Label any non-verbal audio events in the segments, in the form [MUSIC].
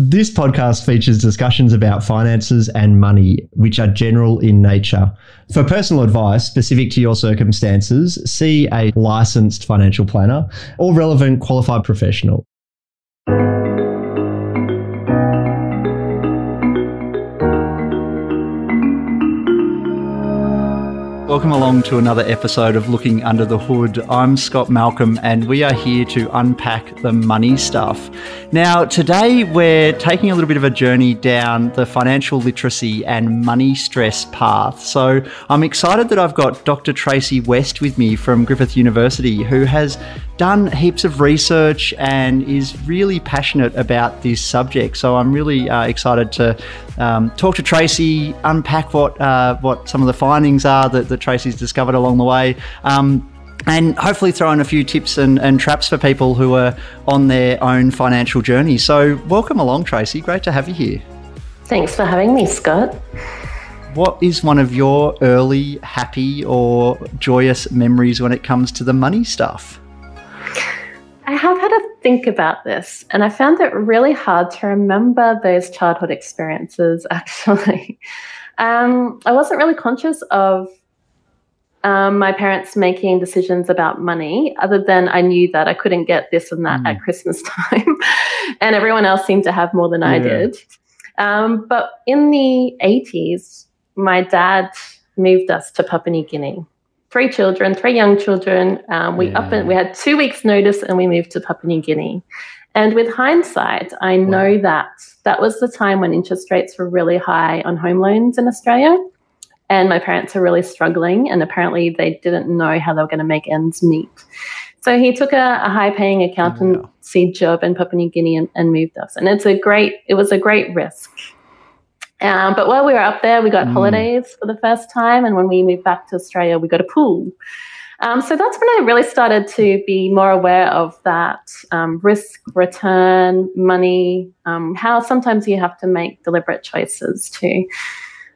This podcast features discussions about finances and money, which are general in nature. For personal advice specific to your circumstances, see a licensed financial planner or relevant qualified professional. Welcome along to another episode of Looking Under the Hood. I'm Scott Malcolm, and we are here to unpack the money stuff. Now, today we're taking a little bit of a journey down the financial literacy and money stress path. So, I'm excited that I've got Dr. Tracy West with me from Griffith University, who has done heaps of research and is really passionate about this subject. So I'm really uh, excited to um, talk to Tracy, unpack what uh, what some of the findings are that, that Tracy's discovered along the way. Um, and hopefully throw in a few tips and, and traps for people who are on their own financial journey. So, welcome along, Tracy. Great to have you here. Thanks for having me, Scott. What is one of your early happy or joyous memories when it comes to the money stuff? I have had to think about this, and I found it really hard to remember those childhood experiences [LAUGHS] actually. Um, I wasn't really conscious of um, my parents making decisions about money, other than I knew that I couldn't get this and that mm. at Christmas [LAUGHS] time, and everyone else seemed to have more than yeah. I did. Um, but in the 80s, my dad moved us to Papua New Guinea three children, three young children. Um, we yeah. up and we had two weeks' notice, and we moved to Papua New Guinea. And with hindsight, I know wow. that that was the time when interest rates were really high on home loans in Australia. And my parents were really struggling, and apparently they didn't know how they were going to make ends meet. So he took a, a high-paying accountancy job in Papua New Guinea and, and moved us. And it's a great, it was a great risk. Um, but while we were up there, we got mm. holidays for the first time. And when we moved back to Australia, we got a pool. Um, so that's when I really started to be more aware of that um, risk, return, money, um, how sometimes you have to make deliberate choices to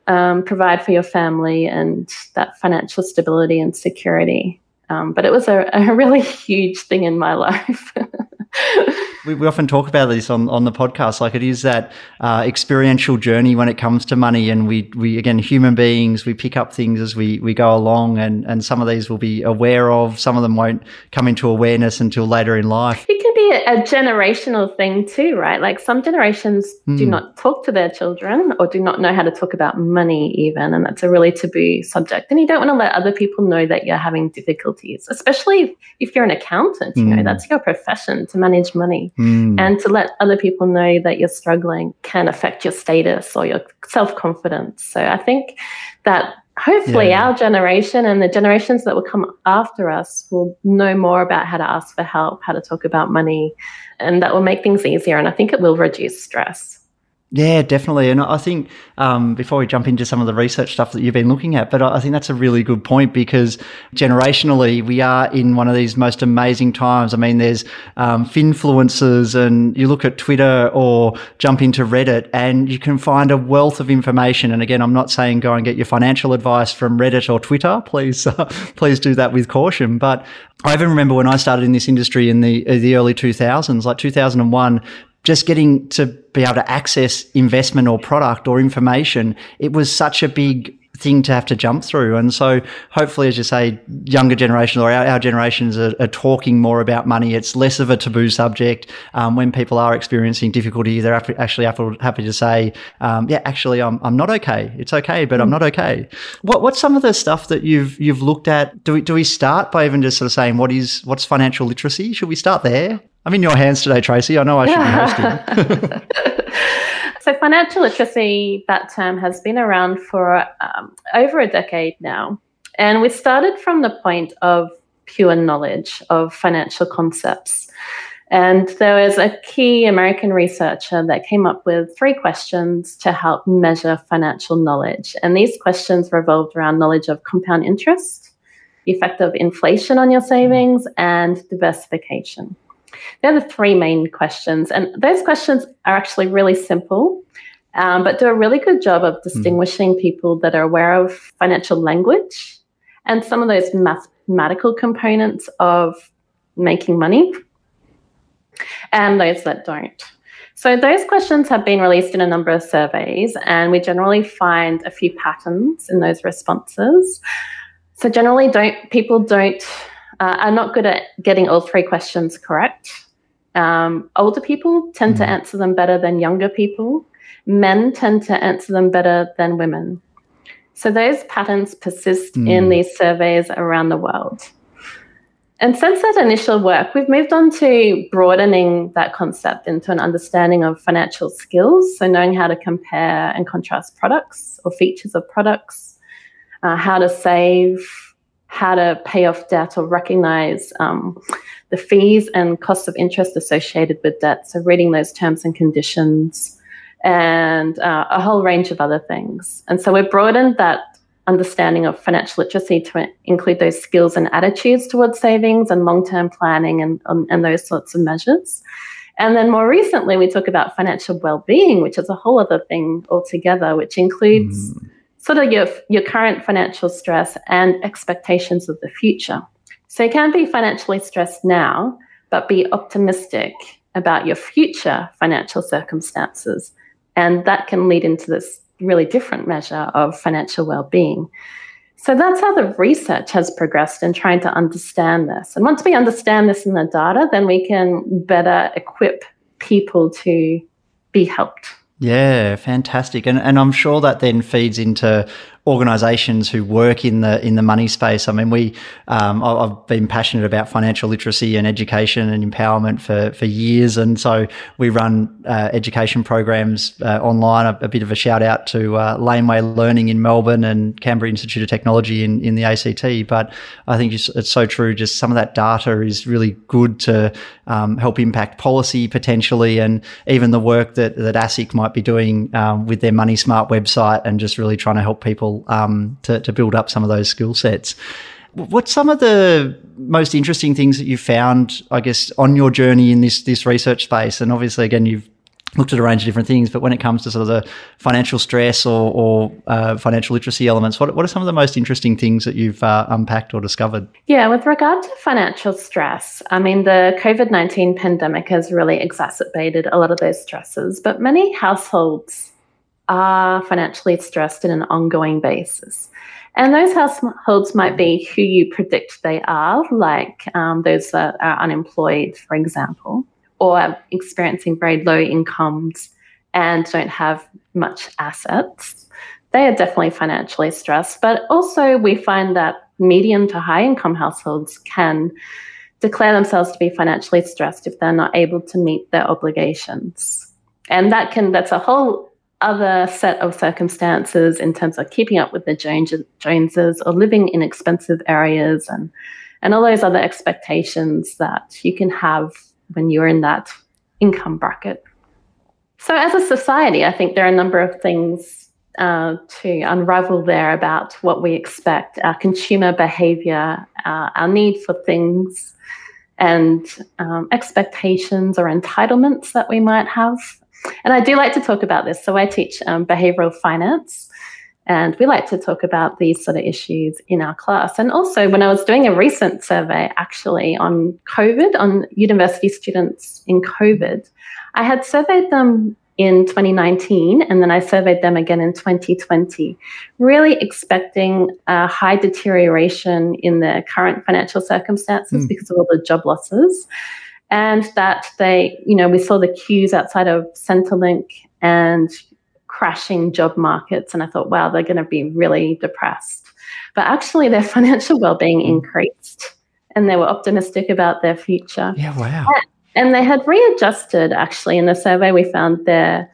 um, provide for your family and that financial stability and security. Um, but it was a, [LAUGHS] a really huge thing in my life. [LAUGHS] we, we, often talk about this on, on the podcast. Like it is that uh, experiential journey when it comes to money, and we we again human beings we pick up things as we we go along, and and some of these we'll be aware of, some of them won't come into awareness until later in life. Can be a, a generational thing too, right? Like some generations mm. do hmm. not talk to their children or do not know how to talk about money even, and that's a really taboo subject. And you don't want to let other people know that you're having difficulties, especially if you're an accountant. You mm. know hmm. that's your profession to manage money. Mm. And to let other people know that you're struggling can affect your status or your self confidence. So I think that hopefully yeah. our generation and the generations that will come after us will know more about how to ask for help, how to talk about money, and that will make things easier. And I think it will reduce stress. Yeah, definitely. And I think um, before we jump into some of the research stuff that you've been looking at, but I think that's a really good point because generationally, we are in one of these most amazing times. I mean, there's um, finfluencers, and you look at Twitter or jump into Reddit, and you can find a wealth of information. And again, I'm not saying go and get your financial advice from Reddit or Twitter. Please, uh, [LAUGHS] please do that with caution. But I even remember when I started in this industry in the the early 2000s, like 2001 just getting to be able to access investment or product or information, it was such a big thing to have to jump through. And so hopefully, as you say, younger generations or our, our generations are, are, talking more about money. It's less of a taboo subject. Um, when people are experiencing difficulty, they're actually happy to say, um, yeah, actually, I'm, I'm not okay. It's okay, but I'm not okay. What, what's some of the stuff that you've, you've looked at? Do we, do we start by even just sort of saying, what is, what's financial literacy? Should we start there? I'm in your hands today, Tracy. I know I should be hosting. [LAUGHS] [LAUGHS] so, financial literacy, that term has been around for um, over a decade now. And we started from the point of pure knowledge of financial concepts. And there was a key American researcher that came up with three questions to help measure financial knowledge. And these questions revolved around knowledge of compound interest, the effect of inflation on your savings, and diversification. They're the three main questions. And those questions are actually really simple, um, but do a really good job of distinguishing mm. people that are aware of financial language and some of those mathematical components of making money and those that don't. So those questions have been released in a number of surveys, and we generally find a few patterns in those responses. So generally, don't people don't uh, are not good at getting all three questions correct. Um, older people tend to hmm. answer them better than younger people. Men tend to answer them better than women. So those patterns persist mm. in these surveys around the world. And since that initial work, we've moved on to broadening that concept into an understanding of financial skills. So, knowing how to compare and contrast products or features of products, uh, how to save, how to pay off debt or recognize um, the fees and costs of interest associated with debt. So, reading those terms and conditions, and uh, a whole range of other things. And so we've broadened that understanding of financial literacy to include those skills and attitudes towards savings and long-term planning and, um, and those sorts of measures. And then more recently, we talk about financial well-being, which is a whole other thing altogether, which includes mm. Sort of your, your current financial stress and expectations of the future. So you can be financially stressed now, but be optimistic about your future financial circumstances and that can lead into this really different measure of financial well-being. So that's how the research has progressed in trying to understand this. And once we understand this in the data, then we can better equip people to be helped. Yeah, fantastic. And and I'm sure that then feeds into organisations who work in the in the money space. I mean, we um, I've been passionate about financial literacy and education and empowerment for for years, and so we run uh, education programs uh, online. A, a, bit of a shout out to uh, Laneway Learning in Melbourne and Canberra Institute of Technology in in the ACT. But I think it's, so true. Just some of that data is really good to um, help impact policy potentially, and even the work that that ASIC might be doing um, with their Money Smart website, and just really trying to help people um, to, to build up some of those skill sets. What's some of the most interesting things that you found, I guess, on your journey in this this research space? And obviously, again, you've looked at a range of different things, but when it comes to sort of the financial stress or, or uh, financial literacy elements, what, what are some of the most interesting things that you've uh, unpacked or discovered? Yeah, with regard to financial stress, I mean, the COVID 19 pandemic has really exacerbated a lot of those stresses, but many households are financially stressed in an ongoing basis. And those households might be who you predict they are, like um, those that are unemployed, for example, or experiencing very low incomes and don't have much assets. They are definitely financially stressed. But also, we find that medium to high income households can declare themselves to be financially stressed if they're not able to meet their obligations. And that can, that's a whole other set of circumstances in terms of keeping up with the Joneses or living in expensive areas and and all those other expectations that you can have when you're in that income bracket. So, as a society, I think there are a number of things uh, to unravel there about what we expect, our consumer behavior, uh, our need for things, and um, expectations or entitlements that we might have and I do like to talk about this. So I teach um, behavioral finance. And we like to talk about these sort of issues in our class. And also, when I was doing a recent survey actually on COVID, on university students in COVID, I had surveyed them in 2019 and then I surveyed them again in 2020, really expecting a high deterioration in their current financial circumstances mm. because of all the job losses and that they, you know, we saw the queues outside of Centrelink and crashing job markets. And I thought, wow, they're going to be really depressed. But actually, their [LAUGHS] financial well-being hmm. increased, and they were optimistic about their future. Yeah, wow. And they had readjusted. Actually, in the survey, we found their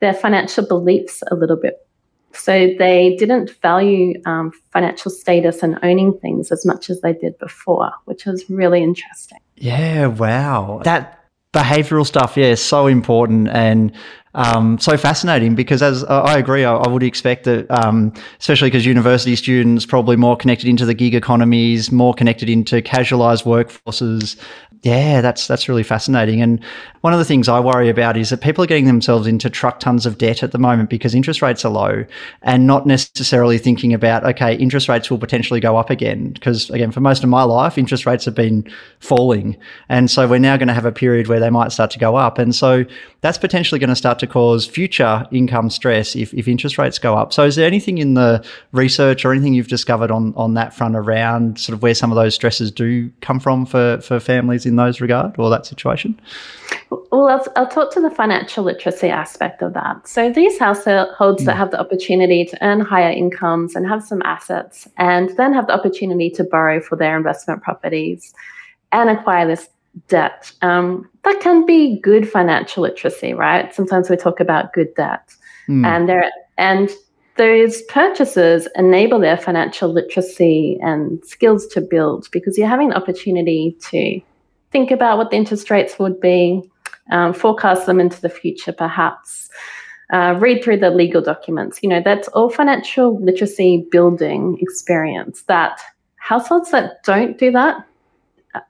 their financial beliefs a little bit. So they didn't value um, financial status and owning things as much as they did before, which was really interesting. Yeah, wow. That behavioral stuff, yeah, so important and um, so fascinating because as uh, I agree, I, I would expect that, um, especially because university students probably more connected into the gig economies, more connected into casualized workforces, Yeah, that's that's really fascinating. And one of the things I worry about is that people are getting themselves into truck tons of debt at the moment because interest rates are low and not necessarily thinking about, okay, interest rates will potentially go up again. Because again, for most of my life, interest rates have been falling. And so we're now going to have a period where they might start to go up. And so that's potentially going to start to cause future income stress if, if interest rates go up. So is there anything in the research or anything you've discovered on, on that front around sort of where some of those stresses do come from for, for families in those regard or that situation? Well, I'll, I'll talk to the financial literacy aspect of that. So these households mm. that hmm. have the opportunity to earn higher incomes and have some assets and then have the opportunity to borrow for their investment properties and acquire this debt. Um, that can be good financial literacy, right? Sometimes we talk about good debt, mm. and there and those purchases enable their financial literacy and skills to build because you're having the opportunity to think about what the interest rates would be, um, forecast them into the future, perhaps. Uh, read through the legal documents. You know, that's all financial literacy building experience that households that don't do that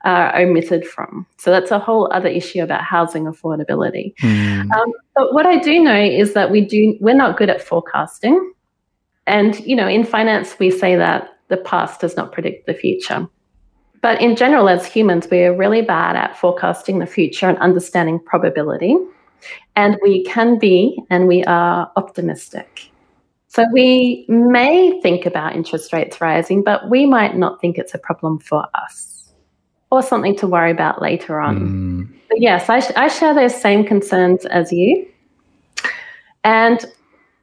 are omitted from. So that's a whole other issue about housing affordability. Mm. Um, but what I do know is that we do we're not good at forecasting, and you know in finance we say that the past does not predict the future. But in general, as humans, we are really bad at forecasting the future and understanding probability. And we can be and we are optimistic. So we may think about interest rates rising, but we might not think it's a problem for us or something to worry about later on. Mm. But yes, I, I share those same concerns as you. And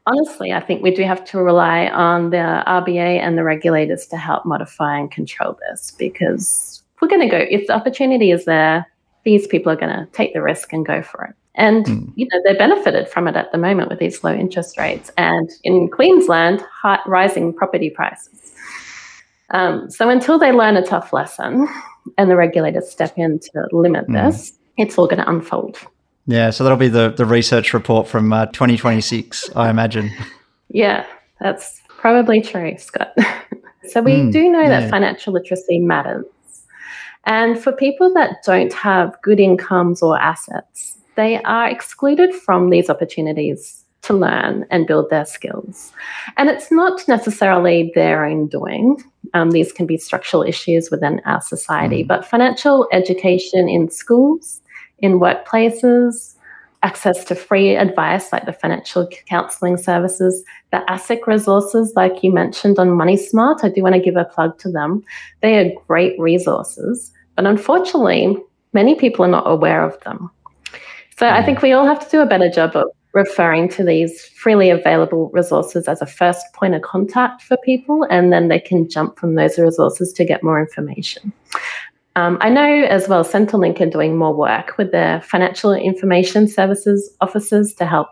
honestly, I think we do have to rely on the RBA and the regulators to help modify and control this because we're going to go, if the opportunity is there, these people are going to take the risk and go for it. And, mm. you know, they're benefited from it at the moment with these low interest rates and in Queensland, high, rising property prices. Um, so until they learn a tough lesson, and the regulators step in to limit mm. this, it's all going to unfold. Yeah, so that'll be the, the research report from uh, 2026, I imagine. Yeah, that's probably true, Scott. so we mm, do know yeah. that financial literacy matters. And for people that don't have good incomes or assets, they are excluded from these opportunities to learn and build their skills. And it's not necessarily their own doing. Um, these can be structural issues within our society, mm. but financial education in schools, in workplaces, access to free advice like the financial counseling services, the ASIC resources, like you mentioned on Money Smart. I do want to give a plug to them. They are great resources, but unfortunately, many people are not aware of them. So I think we all have to do a better job of referring to these freely available resources as a first point of contact for people, and then they can jump from those resources to get more information. Um, I know as well Centrelink are doing more work with their financial information services officers to help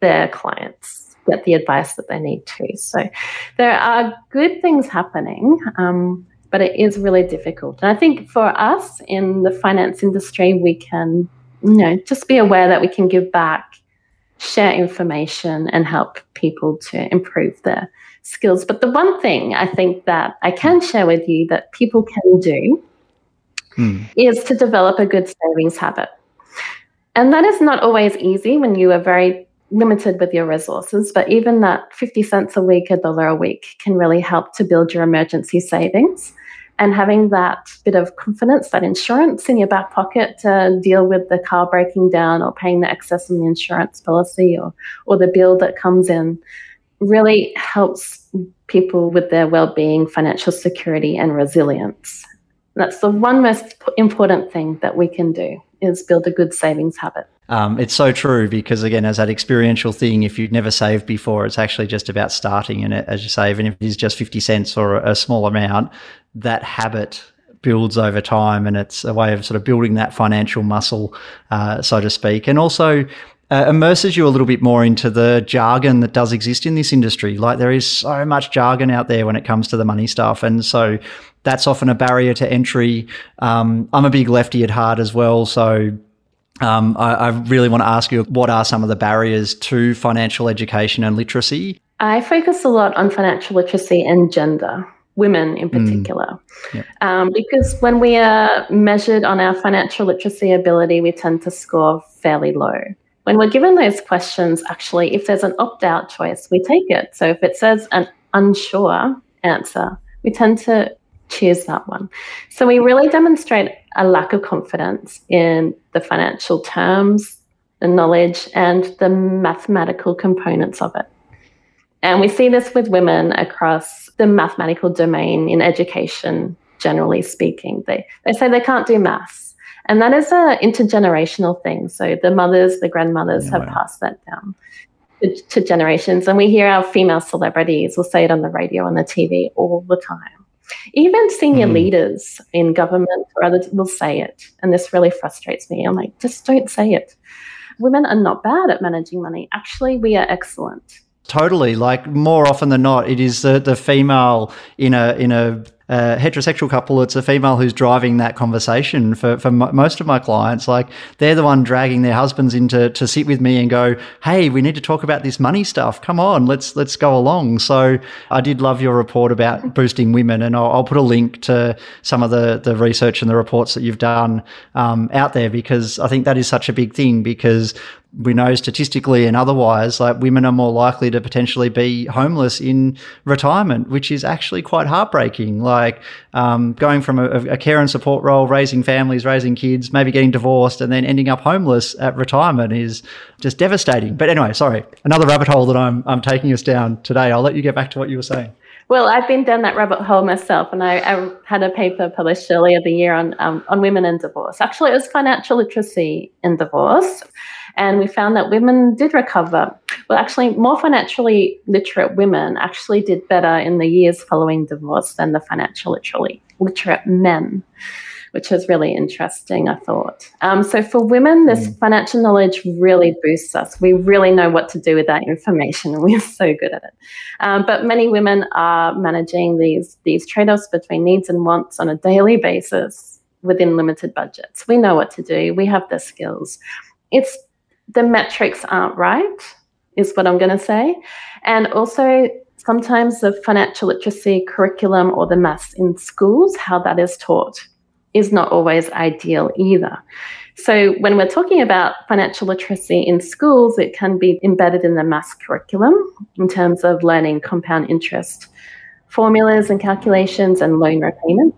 their clients get the advice that they need to. So there are good things happening. Um, but it is really difficult. And I think for us in the finance industry, we can, you know, just be aware that we can give back share information and help people to improve their skills. But the one thing I think that I can share with you that people can do mm. is to develop a good savings habit. And that is not always easy when you are very limited with your resources, but even that 50 cents a week, a dollar a week can really help to build your emergency savings and having that bit of confidence, that insurance in your back pocket to deal with the car breaking down or paying the excess in the insurance policy or, or the bill that comes in really helps people with their well-being, financial security and resilience. That's the one most important thing that we can do is build a good savings habit. Um, it's so true because again, as that experiential thing, if you've never saved before, it's actually just about starting. And as you say, even if it is just 50 cents or a small amount, that habit builds over time and it's a way of sort of building that financial muscle, uh, so to speak. And also, uh, immerses you a little bit more into the jargon that does exist in this industry. Like there is so much jargon out there when it comes to the money stuff, and so that's often a barrier to entry. Um, I'm a big lefty at heart as well, so um, I, I, really want to ask you what are some of the barriers to financial education and literacy? I focus a lot on financial literacy and gender. women in mm. particular. Mm. Um, because when we are measured on our financial literacy ability, we tend to score fairly low. When we're given those questions, actually, if there's an opt out choice, we take it. So if it says an unsure answer, we tend to choose that one. So we really demonstrate a lack of confidence in the financial terms, the knowledge, and the mathematical components of it. And we see this with women across the mathematical domain in education, generally speaking. They, they say they can't do maths. And that is an intergenerational thing. So the mothers, the grandmothers yeah, have passed that down to, to generations. And we hear our female celebrities will say it on the radio and the TV all the time. Even senior mm. leaders in government or others will say it. And this really frustrates me. I'm like, just don't say it. Women are not bad at managing money. Actually, we are excellent. Totally. Like more often than not, it is the, the female in a in a heterosexual couple, it's a female who's driving that conversation for, for m- most of my clients. Like they're the one dragging their husbands into to sit with me and go, "Hey, we need to talk about this money stuff. Come on, let's let's go along." So I did love your report about boosting women, and I'll, I'll put a link to some of the the research and the reports that you've done um, out there because I think that is such a big thing because we know statistically and otherwise, like women are more likely to potentially be homeless in retirement, which is actually quite heartbreaking. Like um, going from a, a, care and support role, raising families, raising kids, maybe getting divorced, and then ending up homeless at retirement is just devastating. But anyway, sorry, another rabbit hole that I'm I'm taking us down today. I'll let you get back to what you were saying. Well, I've been down that rabbit hole myself, and I, I had a paper published earlier the year on um, on women in divorce. Actually, it was financial literacy in divorce. And we found that women did recover. Well, actually, more financially literate women actually did better in the years following divorce than the financially literate men which is really interesting, I thought. Um, so for women, this mm. financial knowledge really boosts us. We really know what to do with that information, and [LAUGHS] we're so good at it. Um, but many women are managing these these trade offs between needs and wants on a daily basis within limited budgets. We know what to do. We have the skills. It's the metrics aren't right, is what I'm going to say. And also, sometimes the financial literacy curriculum or the maths in schools, how that is taught, is not always ideal either. So, when we're talking about financial literacy in schools, it can be embedded in the maths curriculum in terms of learning compound interest formulas and calculations and loan repayment.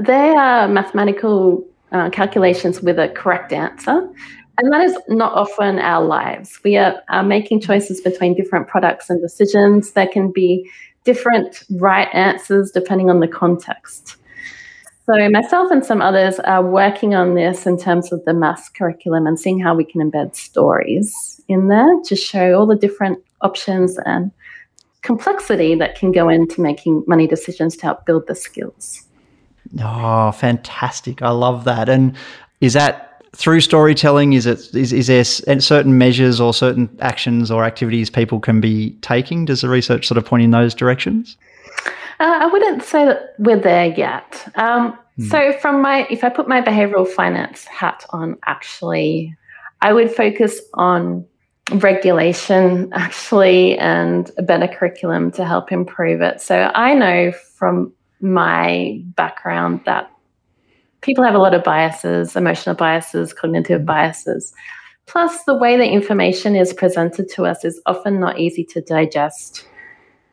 They are mathematical uh, calculations with a correct answer, and that is not often our lives. We are, are making choices between different products and decisions. There can be different right answers depending on the context. So, myself and some others are working on this in terms of the maths curriculum and seeing how we can embed stories in there to show all the different options and complexity that can go into making money decisions to help build the skills. Oh, fantastic. I love that. And is that through storytelling? Is it is, is there certain measures or certain actions or activities people can be taking? Does the research sort of point in those directions? Uh, I wouldn't say that we're there yet. Um, hmm. So, from my, if I put my behavioral finance hat on, actually, I would focus on regulation, [LAUGHS] actually, and a better curriculum to help improve it. So, I know from my background that people have a lot of biases, emotional biases, cognitive biases. Plus, the way the information is presented to us is often not easy to digest.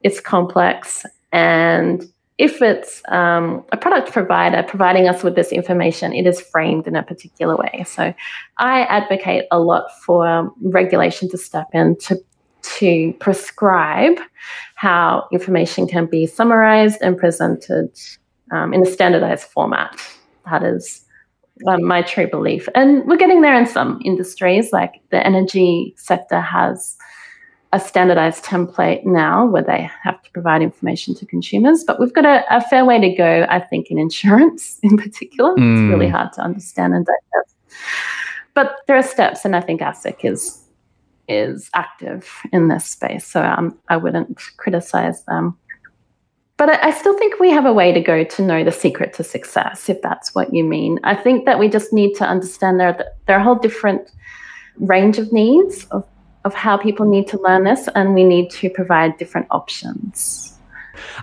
It's complex. And if it's um, a product provider providing us with this information, it is framed in a particular way. So I advocate a lot for regulation to step in to, to prescribe how information can be summarized and presented um, in a standardized format. That is um, my true belief. And we're getting there in some industries, like the energy sector has a standardized template now where they have to provide information to consumers. But we've got a, a fair way to go, I think, in insurance [LAUGHS] in particular. Mm. It's really hard to understand and digest. But there are steps, and I think ASIC is is active in this space. So um, I wouldn't criticize them. But I still think we have a way to go to know the secret to success, if that's what you mean. I think that we just need to understand there, there are a whole different range of needs of, of how people need to learn this, and we need to provide different options.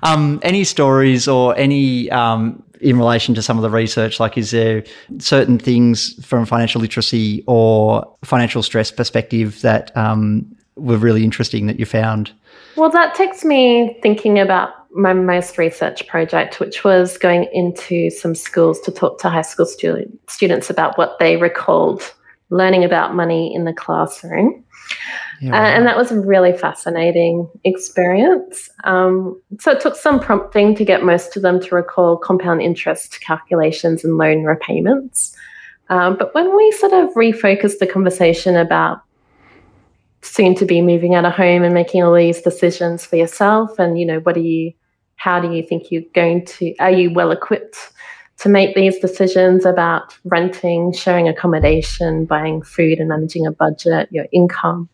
Um, any stories or any um, in relation to some of the research? Like, is there certain things from financial literacy or financial stress perspective that um, were really interesting that you found? Well, that takes me thinking about my most research project, which was going into some schools to talk to high school student, students about what they recalled learning about money in the classroom. Yeah, uh, and that was a really fascinating experience. Um, so it took some prompting to get most of them to recall compound interest calculations and loan repayments. Um, but when we sort of refocused the conversation about soon to be moving out of home and making all these decisions for yourself, and you know, what are you, how do you think you're going to, are you well equipped to make these decisions about renting, sharing accommodation, buying food, and managing a budget, your income.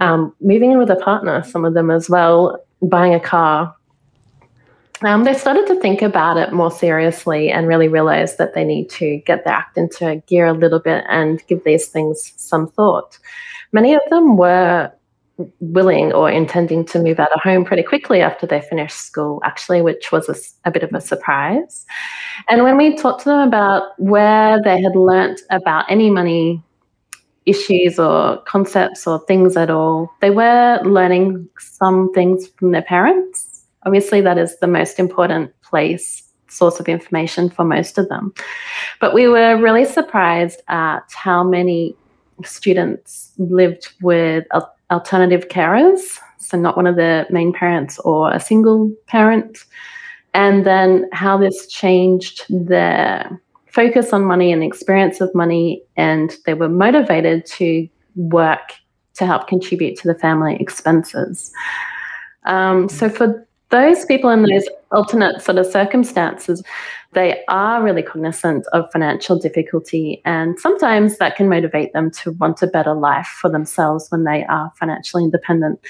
Um, moving in with a partner, some of them as well, buying a car. Um, they started to think about it more seriously and really realized that they need to get their act into gear a little bit and give these things some thought. Many of them were willing or intending to move out of home pretty quickly after they finished school, actually, which was a, a, bit of a surprise. And when we talked to them about where they had learnt about any money issues or concepts or things at all, they were learning some things from their parents. Obviously, that is the most important place source of information for most of them. But we were really surprised at how many students lived with a alternative carers, so not one of the main parents or a single parent, and then how this changed their focus on money and experience of money, and they were motivated to work to help contribute to the family expenses. Um, so for those people in those alternate sort of circumstances, they are really cognizant of financial difficulty, and sometimes that can motivate them to want a better life for themselves when they are financially independent.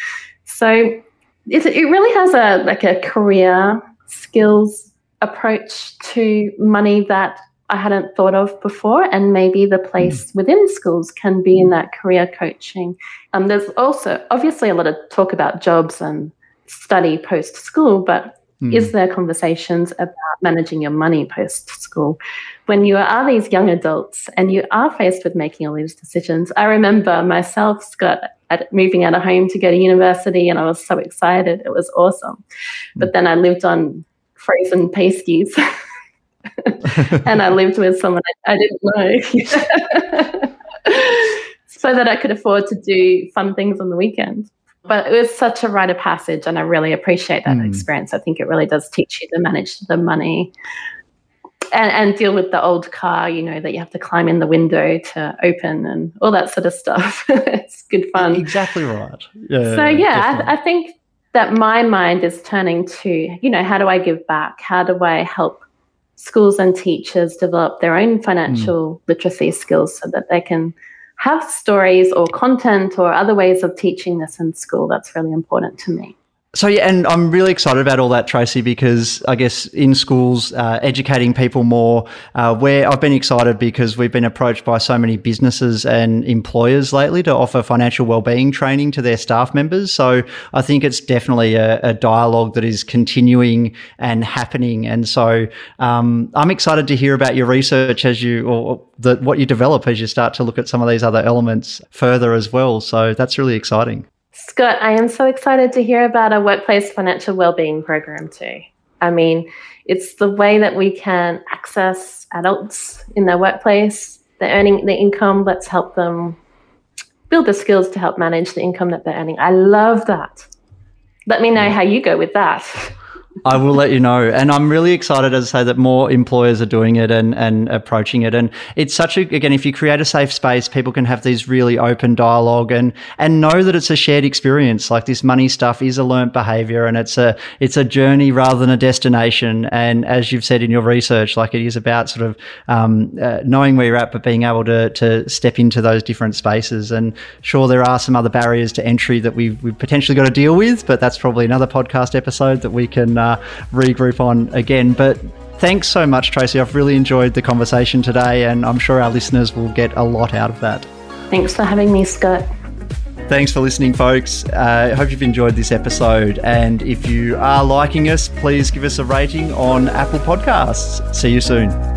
So it, really has a like a career skills approach to money that I hadn't thought of before, and maybe the place mm. within schools can be in that career coaching. Um, there's also obviously a lot of talk about jobs and study post school, but Mm. Is there conversations about managing your money post school? When you are these young adults and you are faced with making all these decisions, I remember myself, Scott, at moving out of home to go to university, and I was so excited. It was awesome. Mm. But then I lived on frozen pasties. [LAUGHS] and I lived with someone I, I didn't know. [LAUGHS] so that I could afford to do fun things on the weekend. But it was such a rite of passage, and I really appreciate that mm. experience. I think it really does teach you to manage the money and, and, deal with the old car, you know, that you have to climb in the window to open and all that sort of stuff. [LAUGHS] it's good fun. Exactly right. Yeah, so, yeah, I, I think that my mind is turning to, you know, how do I give back? How do I help schools and teachers develop their own financial mm. literacy skills so that they can have stories or content or other ways of teaching this in school. That's really important to me. So yeah, and I'm really excited about all that, Tracy, because I guess in schools, uh, educating people more. Uh, where I've been excited because we've been approached by so many businesses and employers lately to offer financial well-being training to their staff members. So I think it's definitely a, a dialogue that is continuing and happening. And so um, I'm excited to hear about your research as you or the, what you develop as you start to look at some of these other elements further as well. So that's really exciting. Scott, I am so excited to hear about a workplace financial well-being program too. I mean, it's the way that we can access adults in their workplace. They're earning the income. Let's help them build the skills to help manage the income that they're earning. I love that. Let me know how you go with that. [LAUGHS] I will let you know. And I'm really excited, as I say, that more employers are doing it and, and approaching it. And it's such a, again, if you create a safe space, people can have these really open dialogue and, and know that it's a shared experience. Like this money stuff is a learnt behavior and it's a, it's a journey rather than a destination. And as you've said in your research, like it is about sort of um, uh, knowing where you're at, but being able to, to step into those different spaces. And sure, there are some other barriers to entry that we've, we've potentially got to deal with, but that's probably another podcast episode that we can uh, regroup on again. But thanks so much, Tracy. I've really enjoyed the conversation today, and I'm sure our listeners will get a lot out of that. Thanks for having me, Scott. Thanks for listening, folks. I uh, hope you've enjoyed this episode. And if you are liking us, please give us a rating on Apple Podcasts. See you soon.